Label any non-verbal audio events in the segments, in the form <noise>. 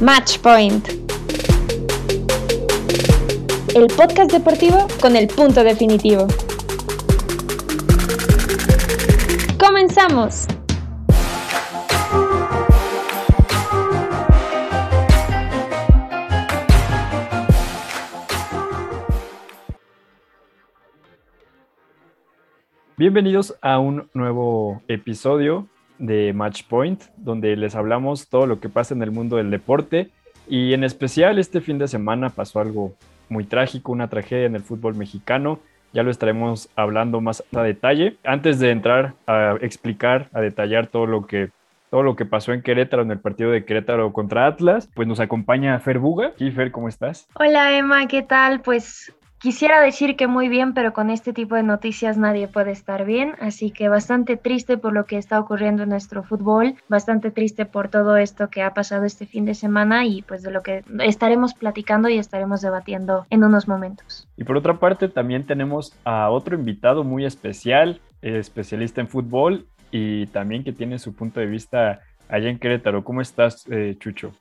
Match Point. El podcast deportivo con el punto definitivo. ¡Comenzamos! Bienvenidos a un nuevo episodio de Match Point, donde les hablamos todo lo que pasa en el mundo del deporte y en especial este fin de semana pasó algo muy trágico, una tragedia en el fútbol mexicano. Ya lo estaremos hablando más a detalle. Antes de entrar a explicar, a detallar todo lo que todo lo que pasó en Querétaro en el partido de Querétaro contra Atlas, pues nos acompaña Fer Buga. Y Fer, ¿cómo estás? Hola Emma, ¿qué tal? Pues Quisiera decir que muy bien, pero con este tipo de noticias nadie puede estar bien, así que bastante triste por lo que está ocurriendo en nuestro fútbol, bastante triste por todo esto que ha pasado este fin de semana y pues de lo que estaremos platicando y estaremos debatiendo en unos momentos. Y por otra parte también tenemos a otro invitado muy especial, especialista en fútbol y también que tiene su punto de vista allá en Querétaro. ¿Cómo estás, eh, Chucho?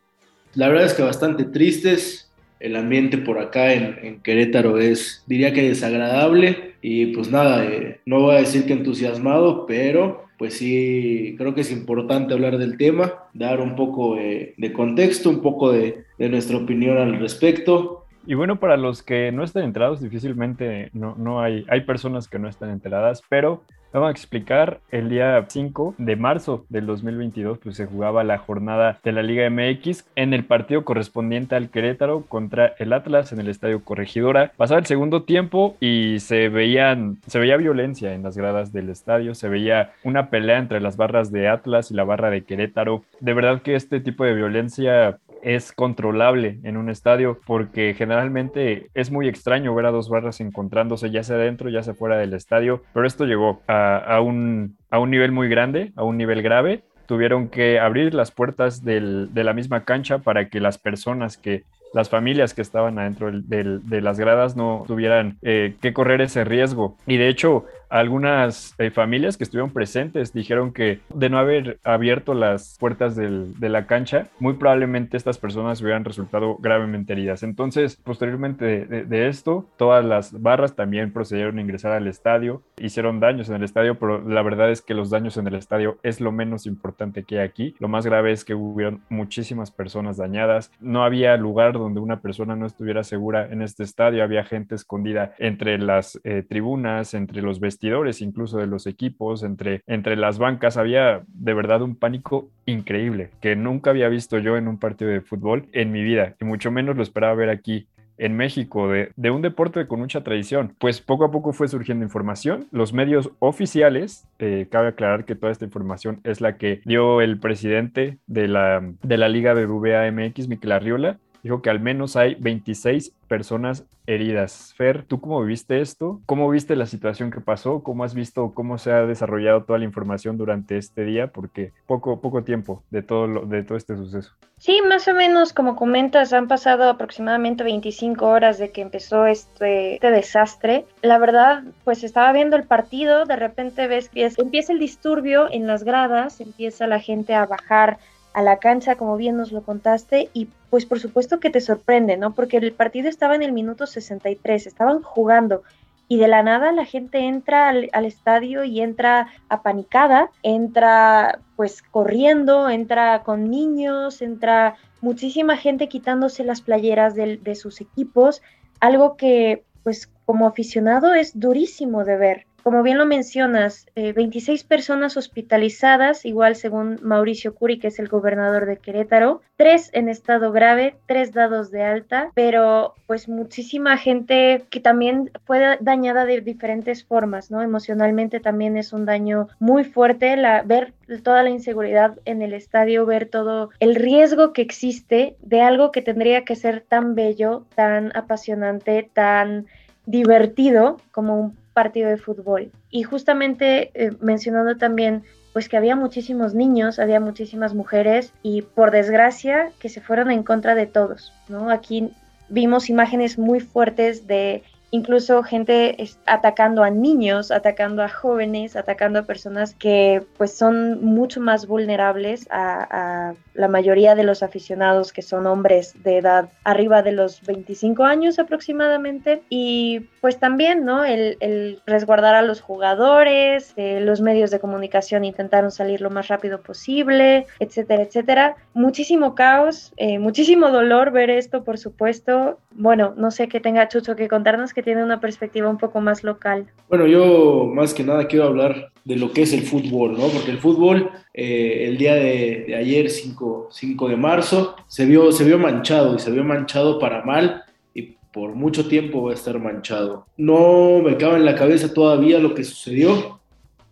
La verdad es que bastante tristes, el ambiente por acá en, Querétaro es, diría que desagradable y pues nada, eh, no voy a decir que entusiasmado, pero pues sí, creo que es importante hablar del tema, dar un poco de, contexto, un poco de, de, nuestra opinión al respecto. Y bueno, para los que no estén enterados, difícilmente no, no hay, hay personas que no están enteradas, pero Vamos a explicar, el día 5 de marzo del 2022 pues se jugaba la jornada de la Liga MX en el partido correspondiente al Querétaro contra el Atlas en el Estadio Corregidora. Pasaba el segundo tiempo y se veían se veía violencia en las gradas del estadio, se veía una pelea entre las barras de Atlas y la barra de Querétaro. De verdad que este tipo de violencia es controlable en un estadio porque generalmente es muy extraño ver a dos barras encontrándose ya sea dentro ya sea fuera del estadio, pero esto llegó a, un, a un nivel muy grande, a un nivel grave. Tuvieron que abrir las puertas de la misma cancha para que las personas que las familias que estaban adentro de las gradas no tuvieran eh, que correr ese riesgo. Y de hecho, algunas eh, familias que estuvieron presentes dijeron que de no haber abierto las puertas de la cancha, muy probablemente estas personas hubieran resultado gravemente heridas. Entonces, posteriormente de, esto, todas las barras también procedieron a ingresar al estadio, hicieron daños en el estadio, pero la verdad es que los daños en el estadio es lo menos importante que hay aquí. Lo más grave es que hubieron muchísimas personas dañadas. No había lugar donde una persona no estuviera segura en este estadio. Había gente escondida entre las eh, tribunas, entre los vestidos incluso de los equipos, entre, entre las bancas, había de verdad un pánico increíble que nunca había visto yo en un partido de fútbol en mi vida y mucho menos lo esperaba ver aquí en México de, de, un deporte con mucha tradición. Pues poco a poco fue surgiendo información. Los medios oficiales, eh, cabe aclarar que toda esta información es la que dio el presidente de la, de la Liga BBVA MX, Miquel Arriola, dijo que al menos hay 26 personas heridas. Fer, ¿tú cómo viste esto? ¿Cómo viste la situación que pasó? ¿Cómo has visto cómo se ha desarrollado toda la información durante este día? Porque poco, poco tiempo de todo, lo, de todo este suceso. Sí, más o menos, como comentas, han pasado aproximadamente 25 horas de que empezó este, este desastre. La verdad, pues estaba viendo el partido, de repente ves que empieza el disturbio en las gradas, empieza la gente a bajar a la cancha, como bien nos lo contaste, y pues por supuesto que te sorprende, ¿no? Porque el partido estaba en el minuto 63, estaban jugando y de la nada la gente entra al, estadio y entra apanicada, entra pues corriendo, entra con niños, entra muchísima gente quitándose las playeras de, sus equipos, algo que pues como aficionado es durísimo de ver como bien lo mencionas, 26 eh, personas hospitalizadas, igual según Mauricio Curi, que es el gobernador de Querétaro, tres en estado grave, tres dados de alta, pero pues muchísima gente que también fue dañada de diferentes formas, ¿no? Emocionalmente también es un daño muy fuerte, la, ver toda la inseguridad en el estadio, ver todo el riesgo que existe de algo que tendría que ser tan bello, tan apasionante, tan divertido como un partido de fútbol. Y justamente eh, mencionando también pues que había muchísimos niños, había muchísimas mujeres y por desgracia que se fueron en contra de todos, ¿no? Aquí vimos imágenes muy fuertes de incluso gente atacando a niños, atacando a jóvenes, atacando a personas que pues son mucho más vulnerables a, la mayoría de los aficionados que son hombres de edad arriba de los 25 años aproximadamente y pues también, ¿no? El, resguardar a los jugadores, eh, los medios de comunicación intentaron salir lo más rápido posible, etcétera, etcétera. Muchísimo caos, eh, muchísimo dolor ver esto, por supuesto. Bueno, no sé qué tenga Chucho que contarnos que tiene una perspectiva un poco más local. Bueno, yo más que nada quiero hablar de lo que es el fútbol, ¿no? Porque el fútbol, eh, el día de, ayer, 5, 5, de marzo, se vio, se vio manchado y se vio manchado para mal y por mucho tiempo va a estar manchado. No me cabe en la cabeza todavía lo que sucedió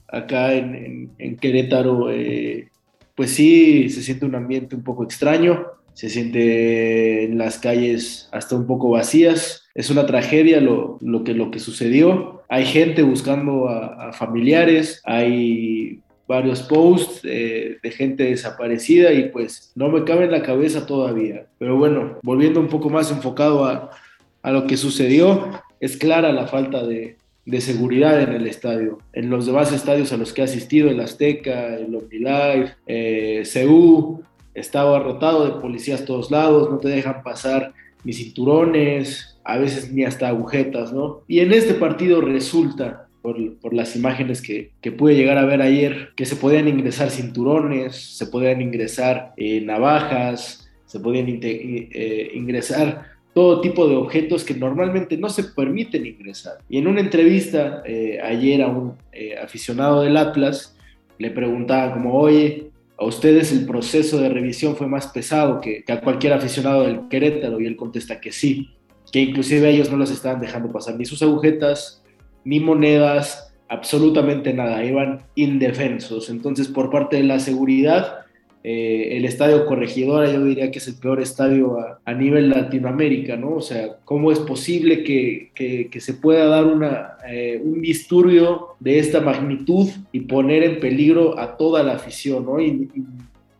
acá en, en, Querétaro. Eh, pues sí, se siente un ambiente un poco extraño se siente en las calles hasta un poco vacías. Es una tragedia lo, que, lo que sucedió. Hay gente buscando a, familiares, hay varios posts de gente desaparecida y pues no me cabe en la cabeza todavía. Pero bueno, volviendo un poco más enfocado a, lo que sucedió, es clara la falta de, seguridad en el estadio. En los demás estadios a los que he asistido, el Azteca, el OmniLife, eh, CU, estaba rotado de policías todos lados, no te dejan pasar ni cinturones, a veces ni hasta agujetas, ¿no? Y en este partido resulta, por, las imágenes que, que, pude llegar a ver ayer, que se podían ingresar cinturones, se podían ingresar eh, navajas, se podían eh, ingresar todo tipo de objetos que normalmente no se permiten ingresar. Y en una entrevista eh, ayer a un aficionado del Atlas, le preguntaba como, oye, a ustedes el proceso de revisión fue más pesado que, a cualquier aficionado del Querétaro y él contesta que sí, que inclusive ellos no los estaban dejando pasar ni sus agujetas, ni monedas, absolutamente nada, iban indefensos. Entonces por parte de la seguridad eh, el estadio Corregidora yo diría que es el peor estadio a, nivel Latinoamérica, ¿no? O sea, ¿cómo es posible que, se pueda dar una, eh, un disturbio de esta magnitud y poner en peligro a toda la afición, ¿no?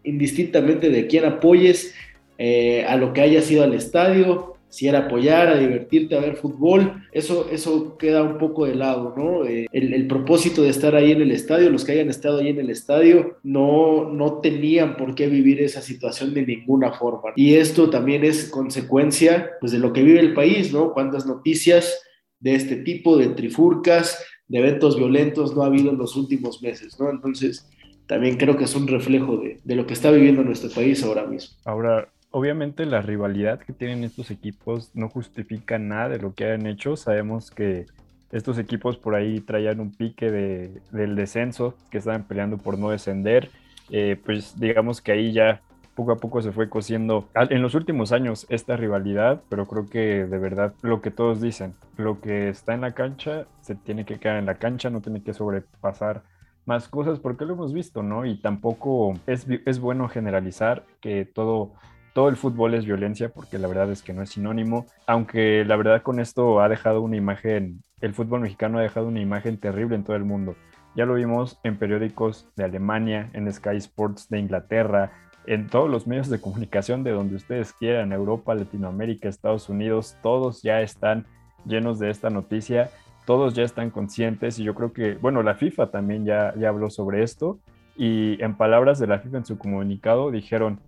indistintamente de quién apoyes eh, a lo que haya sido al estadio, si era apoyar, a divertirte, a ver fútbol, eso, eso queda un poco de lado, ¿no? Eh, el, propósito de estar ahí en el estadio, los que hayan estado ahí en el estadio, no, no tenían por qué vivir esa situación de ninguna forma. Y esto también es consecuencia pues, de lo que vive el país, ¿no? Cuántas noticias de este tipo, de trifurcas, de eventos violentos no ha habido en los últimos meses, ¿no? Entonces, también creo que es un reflejo de, de lo que está viviendo nuestro país ahora mismo. Ahora, obviamente la rivalidad que tienen estos equipos no justifica nada de lo que hayan hecho. Sabemos que estos equipos por ahí traían un pique de, del descenso, que estaban peleando por no descender. Eh, pues digamos que ahí ya poco a poco se fue cosiendo en los últimos años esta rivalidad, pero creo que de verdad lo que todos dicen, lo que está en la cancha se tiene que quedar en la cancha, no tiene que sobrepasar más cosas porque lo hemos visto, ¿no? Y tampoco es, es bueno generalizar que todo todo el fútbol es violencia, porque la verdad es que no es sinónimo, aunque la verdad con esto ha dejado una imagen, el fútbol mexicano ha dejado una imagen terrible en todo el mundo. Ya lo vimos en periódicos de Alemania, en Sky Sports de Inglaterra, en todos los medios de comunicación de donde ustedes quieran, Europa, Latinoamérica, Estados Unidos, todos ya están llenos de esta noticia, todos ya están conscientes y yo creo que, bueno, la FIFA también ya, ya habló sobre esto y en palabras de la FIFA en su comunicado dijeron,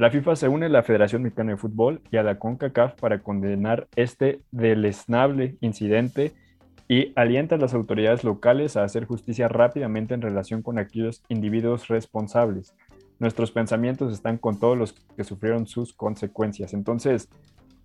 la FIFA se une a la Federación Mexicana de Fútbol y a la CONCACAF para condenar este deleznable incidente y alienta a las autoridades locales a hacer justicia rápidamente en relación con aquellos individuos responsables. Nuestros pensamientos están con todos los que sufrieron sus consecuencias. Entonces,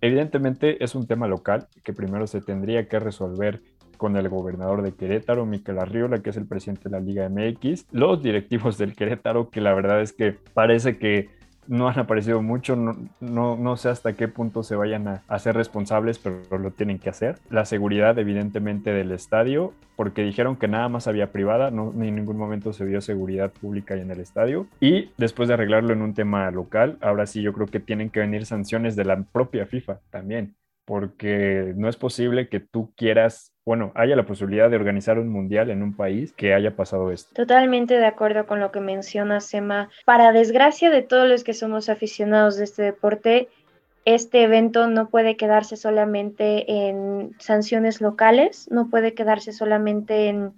evidentemente es un tema local que primero se tendría que resolver con el gobernador de Querétaro, Miquel Arriola, que es el presidente de la Liga MX, los directivos del Querétaro, que la verdad es que parece que no han aparecido mucho, no, no, sé hasta qué punto se vayan a, hacer responsables, pero lo tienen que hacer. La seguridad, evidentemente, del estadio, porque dijeron que nada más había privada, no, ni en ningún momento se vio seguridad pública en el estadio. Y después de arreglarlo en un tema local, ahora sí yo creo que tienen que venir sanciones de la propia FIFA también porque no es posible que tú quieras, bueno, haya la posibilidad de organizar un mundial en un país que haya pasado esto. Totalmente de acuerdo con lo que menciona Sema. Para desgracia de todos los que somos aficionados de este deporte, este evento no puede quedarse solamente en sanciones locales, no puede quedarse solamente en,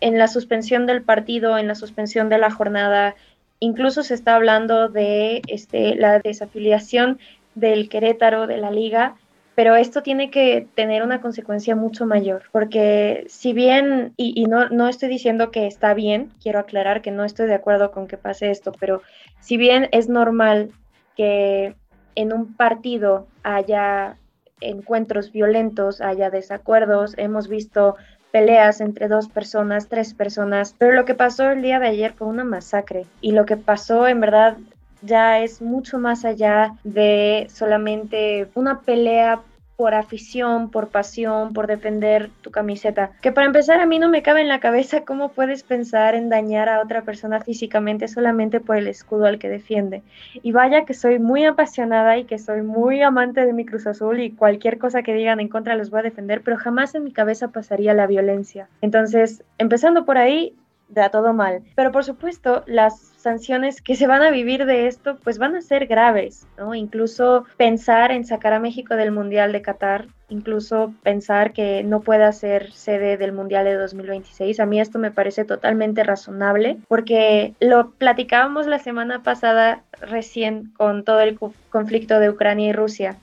en la suspensión del partido, en la suspensión de la jornada. Incluso se está hablando de este, la desafiliación del Querétaro de la liga pero esto tiene que tener una consecuencia mucho mayor, porque si bien, y, no, no estoy diciendo que está bien, quiero aclarar que no estoy de acuerdo con que pase esto, pero si bien es normal que en un partido haya encuentros violentos, haya desacuerdos, hemos visto peleas entre dos personas, tres personas, pero lo que pasó el día de ayer fue una masacre y lo que pasó en verdad ya es mucho más allá de solamente una pelea por afición, por pasión, por defender tu camiseta. Que para empezar a mí no me cabe en la cabeza cómo puedes pensar en dañar a otra persona físicamente solamente por el escudo al que defiende. Y vaya que soy muy apasionada y que soy muy amante de mi Cruz Azul y cualquier cosa que digan en contra los voy a defender, pero jamás en mi cabeza pasaría la violencia. Entonces, empezando por ahí, da todo mal. Pero por supuesto, las sanciones que se van a vivir de esto, pues van a ser graves, ¿no? Incluso pensar en sacar a México del Mundial de Qatar, incluso pensar que no pueda ser sede del Mundial de 2026, a mí esto me parece totalmente razonable, porque lo platicábamos la semana pasada recién con todo el conflicto de Ucrania y Rusia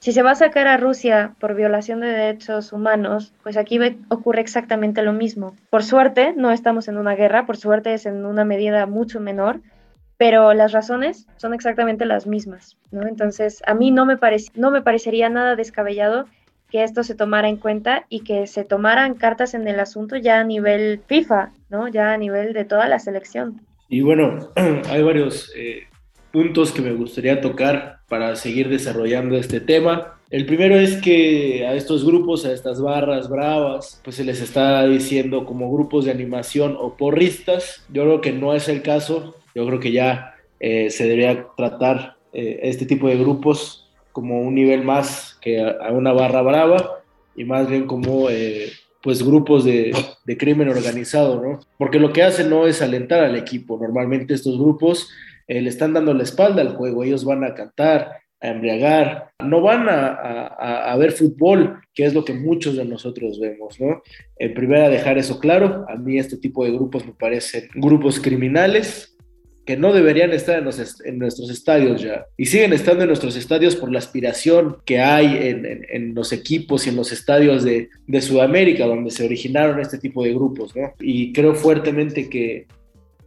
si se va a sacar a Rusia por violación de derechos humanos, pues aquí ocurre exactamente lo mismo. Por suerte, no estamos en una guerra, por suerte es en una medida mucho menor, pero las razones son exactamente las mismas, ¿no? Entonces, a mí no me, no me parecería nada descabellado que esto se tomara en cuenta y que se tomaran cartas en el asunto ya a nivel FIFA, ¿no? Ya a nivel de toda la selección. Y bueno, <clears throat> hay varios eh, puntos que me gustaría tocar para seguir desarrollando este tema. El primero es que a estos grupos, a estas barras bravas, pues se les está diciendo como grupos de animación o porristas. Yo creo que no es el caso. Yo creo que ya eh, se debería tratar eh, este tipo de grupos como un nivel más que a, una barra brava y más bien como eh, pues grupos de, de, crimen organizado, ¿no? Porque lo que hacen no es alentar al equipo. Normalmente estos grupos eh, le están dando la espalda al juego, ellos van a cantar, a embriagar, no van a, ver fútbol, que es lo que muchos de nosotros vemos, ¿no? En primera, dejar eso claro, a mí este tipo de grupos me parecen grupos criminales, que no deberían estar en, en, nuestros estadios ya. Y siguen estando en nuestros estadios por la aspiración que hay en, en, los equipos y en los estadios de, de, Sudamérica, donde se originaron este tipo de grupos, ¿no? Y creo fuertemente que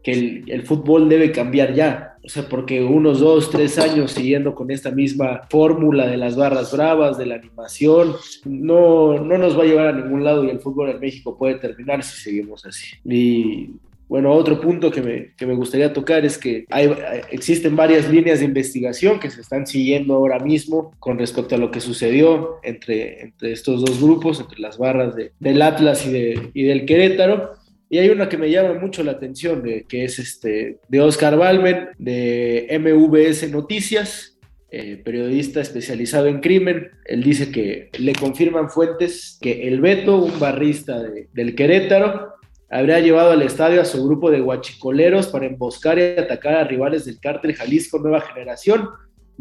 que el, fútbol debe cambiar ya. O sea, porque unos dos, tres años siguiendo con esta misma fórmula de las barras bravas, de la animación, no, no nos va a llevar a ningún lado y el fútbol en México puede terminar si seguimos así. Y bueno, otro punto que me, que me gustaría tocar es que hay, existen varias líneas de investigación que se están siguiendo ahora mismo con respecto a lo que sucedió entre, entre estos dos grupos, entre las barras de, del Atlas y, de, y del Querétaro y hay una que me llama mucho la atención, que es este, de Oscar Balmen, de MVS Noticias, eh, periodista especializado en crimen. Él dice que le confirman fuentes que el Beto, un barrista del Querétaro, habría llevado al estadio a su grupo de guachicoleros para emboscar y atacar a rivales del cártel Jalisco Nueva Generación,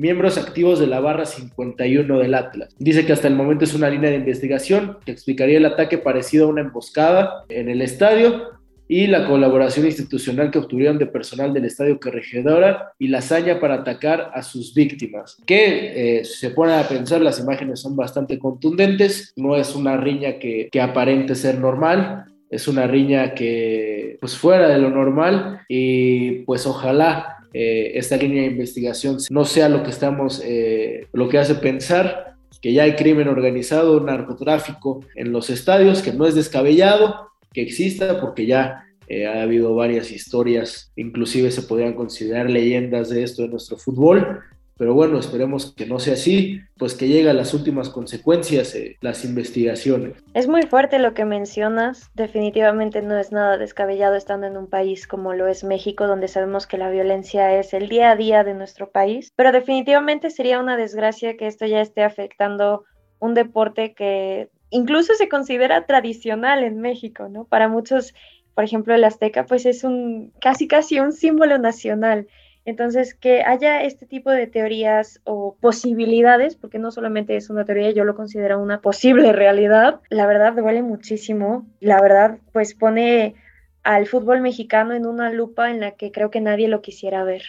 miembros activos de la barra 51 del Atlas. Dice que hasta el momento es una línea de investigación que explicaría el ataque parecido a una emboscada en el estadio y la colaboración institucional que obtuvieron de personal del Estadio Corregidora y la hazaña para atacar a sus víctimas. Que eh, se pone a pensar, las imágenes son bastante contundentes, no es una riña que, que aparente ser normal, es una riña que pues fuera de lo normal y pues ojalá eh, esta línea de investigación no sea lo que estamos, eh, lo que hace pensar que ya hay crimen organizado, narcotráfico en los estadios, que no es descabellado que exista, porque ya eh, ha habido varias historias, inclusive se podrían considerar leyendas de esto de nuestro fútbol, pero bueno, esperemos que no sea así, pues que lleguen las últimas consecuencias, eh, las investigaciones. Es muy fuerte lo que mencionas, definitivamente no es nada descabellado estando en un país como lo es México, donde sabemos que la violencia es el día a día de nuestro país, pero definitivamente sería una desgracia que esto ya esté afectando un deporte que incluso se considera tradicional en México, ¿no? Para muchos, por ejemplo, el azteca, pues es un casi casi un símbolo nacional Entonces, que haya este tipo de teorías o posibilidades, porque no solamente es una teoría, yo lo considero una posible realidad, la verdad duele muchísimo. La verdad, pues pone al fútbol mexicano en una lupa en la que creo que nadie lo quisiera ver.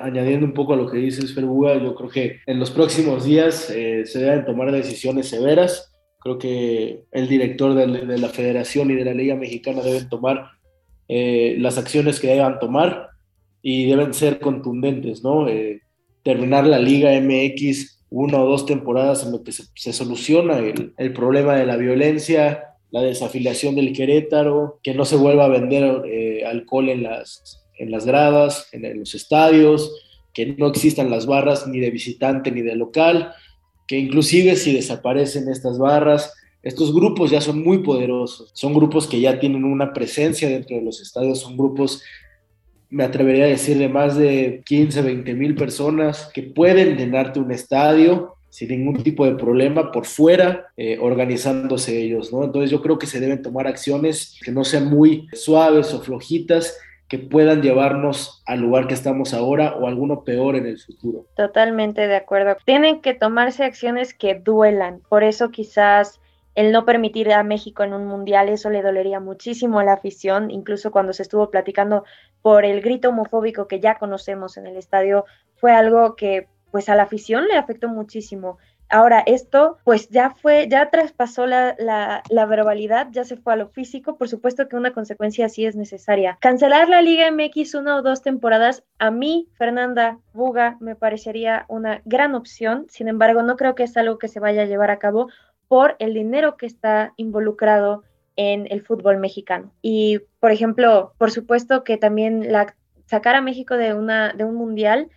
Añadiendo un poco a lo que dices, Ferbuga, yo creo que en los próximos días eh, se deben tomar decisiones severas. Creo que el director de, la federación y de la Liga Mexicana deben tomar eh, las acciones que deban tomar y deben ser contundentes, ¿no? Eh, terminar la Liga MX una o dos temporadas en lo que se, soluciona el, el, problema de la violencia, la desafiliación del Querétaro, que no se vuelva a vender eh, alcohol en las, en las gradas, en, los estadios, que no existan las barras ni de visitante ni de local, que inclusive si desaparecen estas barras, estos grupos ya son muy poderosos, son grupos que ya tienen una presencia dentro de los estadios, son grupos me atrevería a decir, de más de 15, 20 mil personas que pueden llenarte un estadio sin ningún tipo de problema por fuera, eh, organizándose ellos, ¿no? Entonces yo creo que se deben tomar acciones que no sean muy suaves o flojitas, que puedan llevarnos al lugar que estamos ahora o alguno peor en el futuro. Totalmente de acuerdo. Tienen que tomarse acciones que duelan. Por eso quizás el no permitir a México en un mundial, eso le dolería muchísimo a la afición, incluso cuando se estuvo platicando por el grito homofóbico que ya conocemos en el estadio, fue algo que pues a la afición le afectó muchísimo. Ahora, esto pues ya fue, ya traspasó la, la, verbalidad, ya se fue a lo físico, por supuesto que una consecuencia así es necesaria. Cancelar la Liga MX una o dos temporadas, a mí, Fernanda Buga, me parecería una gran opción, sin embargo, no creo que es algo que se vaya a llevar a cabo por el dinero que está involucrado en el fútbol mexicano. Y, por ejemplo, por supuesto que también la, sacar a México de, una, de un mundial,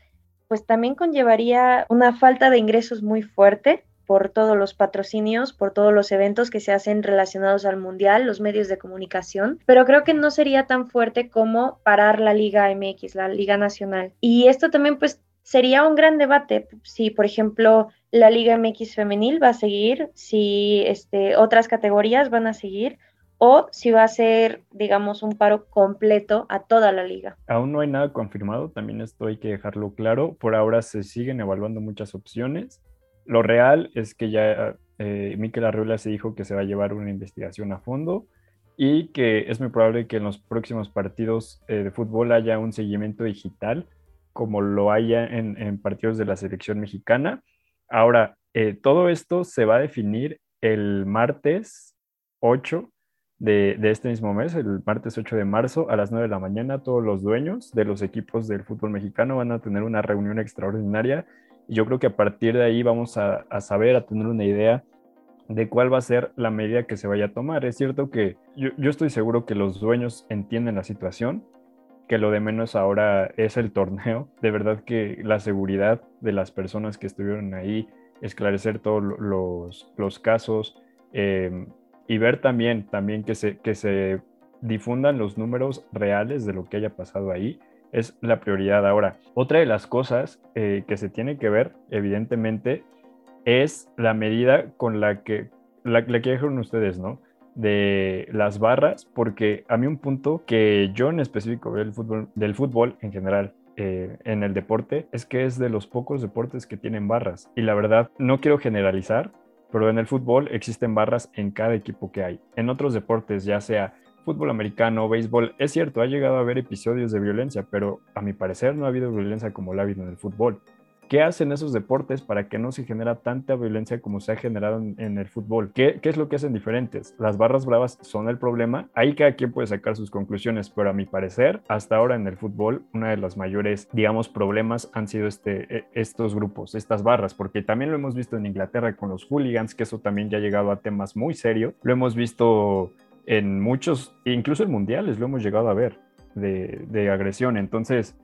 pues también conllevaría una falta de ingresos muy fuerte por todos los patrocinios, por todos los eventos que se hacen relacionados al mundial, los medios de comunicación, pero creo que no sería tan fuerte como parar la Liga MX, la Liga Nacional. Y esto también pues sería un gran debate si, por ejemplo, la Liga MX femenil va a seguir, si este, otras categorías van a seguir o si va a ser, digamos, un paro completo a toda la liga. Aún no hay nada confirmado, también esto hay que dejarlo claro. Por ahora se siguen evaluando muchas opciones. Lo real es que ya eh, Miquel Arriola se dijo que se va a llevar una investigación a fondo y que es muy probable que en los próximos partidos eh, de fútbol haya un seguimiento digital como lo haya en, partidos de la selección mexicana. Ahora, eh, todo esto se va a definir el martes 8 de, este mismo mes, el martes 8 de marzo a las 9 de la mañana. Todos los dueños de los equipos del fútbol mexicano van a tener una reunión extraordinaria y yo creo que a partir de ahí vamos a, saber, a tener una idea de cuál va a ser la medida que se vaya a tomar. Es cierto que yo estoy seguro que los dueños entienden la situación, que lo de menos ahora es el torneo. De verdad que la seguridad de las personas que estuvieron ahí, esclarecer todos los, los casos em, y ver también, también que, se, que se difundan los números reales de lo que haya pasado ahí es la prioridad ahora. Otra de las cosas eh, que se tiene que ver, evidentemente, es la medida con la que, la, la que dijeron ustedes, ¿no? de las barras, porque a mí un punto que yo en específico veo del fútbol, del fútbol en general, eh, en el deporte, es que es de los pocos deportes que tienen barras. Y la verdad, no quiero generalizar, pero en el fútbol existen barras en cada equipo que hay. En otros deportes, ya sea fútbol americano, béisbol, es cierto, ha llegado a haber episodios de violencia, pero a mi parecer no ha habido violencia como la ha habido en el fútbol. ¿Qué hacen esos deportes para que no se genera tanta violencia como se ha generado en, el fútbol? ¿Qué, es lo que hacen diferentes? Las barras bravas son el problema. Ahí cada quien puede sacar sus conclusiones, pero a mi parecer, hasta ahora en el fútbol, una de las mayores, digamos, problemas han sido este, e, estos grupos, estas barras, porque también lo hemos visto en Inglaterra con los hooligans, que eso también ya ha llegado a temas muy serios. Lo hemos visto en muchos, incluso en mundiales, lo hemos llegado a ver de, de agresión. Entonces,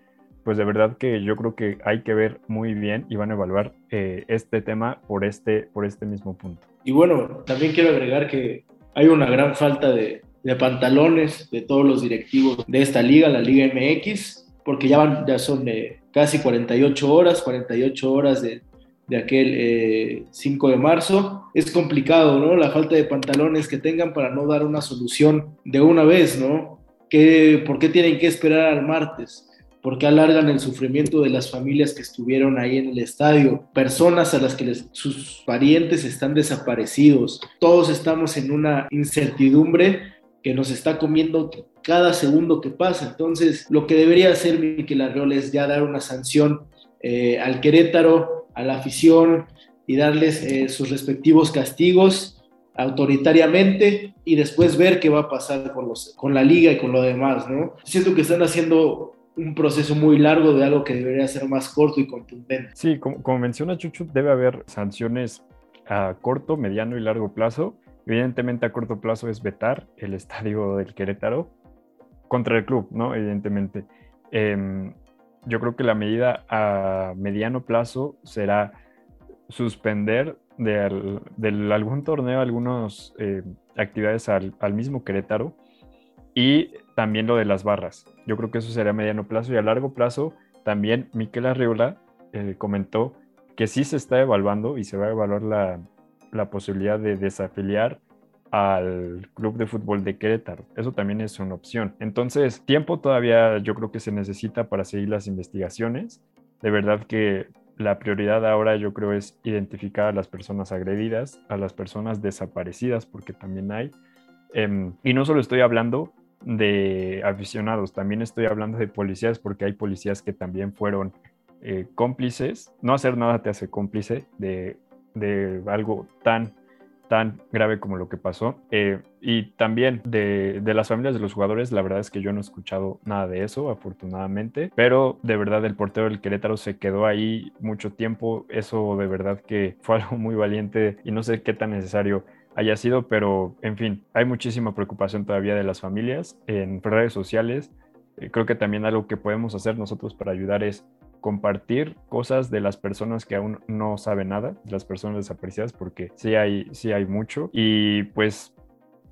pues de verdad que yo creo que hay que ver muy bien y van a evaluar eh, este tema por este, por este mismo punto. Y bueno, también quiero agregar que hay una gran falta de, pantalones de todos los directivos de esta liga, la Liga MX, porque ya, van, ya son eh, casi 48 horas, 48 horas de, de aquel 5 eh, de marzo. Es complicado, ¿no? La falta de pantalones que tengan para no dar una solución de una vez, ¿no? ¿Qué, ¿Por qué tienen que esperar al martes? ¿Por qué alargan el sufrimiento de las familias que estuvieron ahí en el estadio? Personas a las que sus parientes están desaparecidos. Todos estamos en una incertidumbre que nos está comiendo cada segundo que pasa. Entonces, lo que debería hacer Miquel Arreola es ya dar una sanción eh, al Querétaro, a la afición y darles eh, sus respectivos castigos autoritariamente y después ver qué va a pasar con, los, con la liga y con lo demás, ¿no? Siento que están haciendo un proceso muy largo de algo que debería ser más corto y contundente. Sí, como, menciona Chuchu, debe haber sanciones a corto, mediano y largo plazo. Evidentemente a corto plazo es vetar el estadio del Querétaro contra el club, ¿no? Evidentemente. Em, yo creo que la medida a mediano plazo será suspender de, algún torneo algunas eh, actividades al mismo Querétaro y también lo de las barras. Yo creo que eso sería a mediano plazo y a largo plazo también Miquel Arreola eh, comentó que sí se está evaluando y se va a evaluar la, la, posibilidad de desafiliar al Club de Fútbol de Querétaro. Eso también es una opción. Entonces, tiempo todavía yo creo que se necesita para seguir las investigaciones. De verdad que la prioridad ahora yo creo es identificar a las personas agredidas, a las personas desaparecidas, porque también hay. Em, y no solo estoy hablando de aficionados, también estoy hablando de policías, porque hay policías que también fueron eh, cómplices. No hacer nada te hace cómplice de, de algo tan tan grave como lo que pasó. Eh, y también de, de, las familias de los jugadores, la verdad es que yo no he escuchado nada de eso, afortunadamente. Pero de verdad el portero del Querétaro se quedó ahí mucho tiempo. Eso de verdad que fue <laughs> algo muy valiente y no sé qué tan necesario haya sido, pero en fin, hay muchísima preocupación todavía de las familias en redes sociales. Eh, creo que también algo que podemos hacer nosotros para ayudar es compartir cosas de las personas que aún no saben nada, las personas desaparecidas, porque sí hay, sí hay mucho. Y pues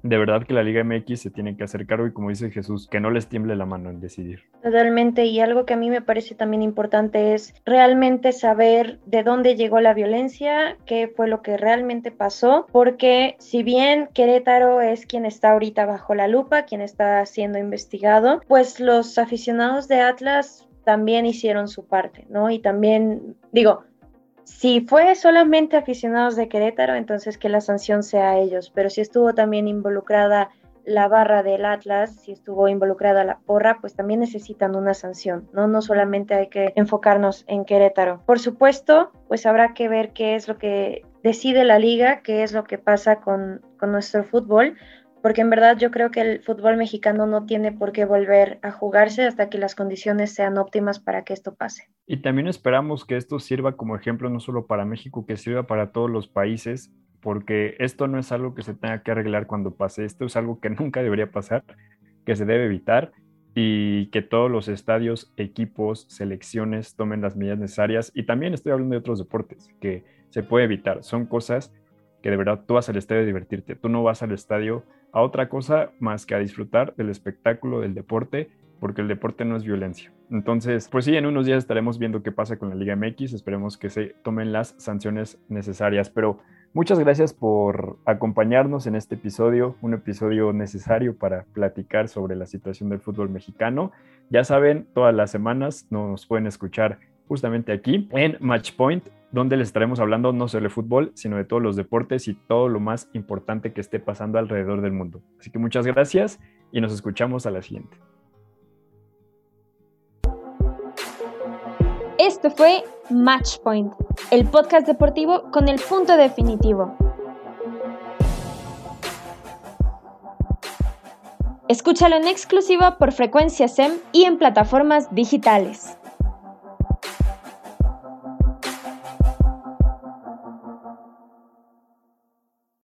de verdad que la Liga MX se tiene que hacer cargo y como dice Jesús, que no les tiemble la mano en decidir. Totalmente, y algo que a mí me parece también importante es realmente saber de dónde llegó la violencia, qué fue lo que realmente pasó, porque si bien Querétaro es quien está ahorita bajo la lupa, quien está siendo investigado, pues los aficionados de Atlas también hicieron su parte, ¿no? Y también, digo, si fue solamente aficionados de Querétaro, entonces que la sanción sea a ellos, pero si estuvo también involucrada la barra del Atlas, si estuvo involucrada la porra, pues también necesitan una sanción, ¿no? No solamente hay que enfocarnos en Querétaro. Por supuesto, pues habrá que ver qué es lo que decide la liga, qué es lo que pasa con, con nuestro fútbol, porque en verdad yo creo que el fútbol mexicano no tiene por qué volver a jugarse hasta que las condiciones sean óptimas para que esto pase. Y también esperamos que esto sirva como ejemplo no solo para México, que sirva para todos los países, porque esto no es algo que se tenga que arreglar cuando pase, esto es algo que <laughs> nunca debería pasar, que se debe evitar y que todos los estadios, equipos, selecciones tomen las medidas necesarias. Y también estoy hablando de otros deportes que se puede evitar, son cosas que de verdad tú vas al estadio a divertirte, tú no vas al estadio a otra cosa más que a disfrutar del espectáculo, del deporte, porque el deporte no es violencia. Entonces, pues sí, en unos días estaremos viendo qué pasa con la Liga MX, esperemos que se tomen las sanciones necesarias, pero muchas gracias por acompañarnos en este episodio, un episodio necesario para platicar sobre la situación del fútbol mexicano. Ya saben, todas las semanas nos pueden escuchar justamente aquí en Matchpoint donde les estaremos hablando no solo de fútbol, sino de todos los deportes y todo lo más importante que esté pasando alrededor del mundo. Así que muchas gracias y nos escuchamos a la siguiente. Esto fue Matchpoint, el podcast deportivo con el punto definitivo. Escúchalo en exclusiva por frecuencia SEM y en plataformas digitales.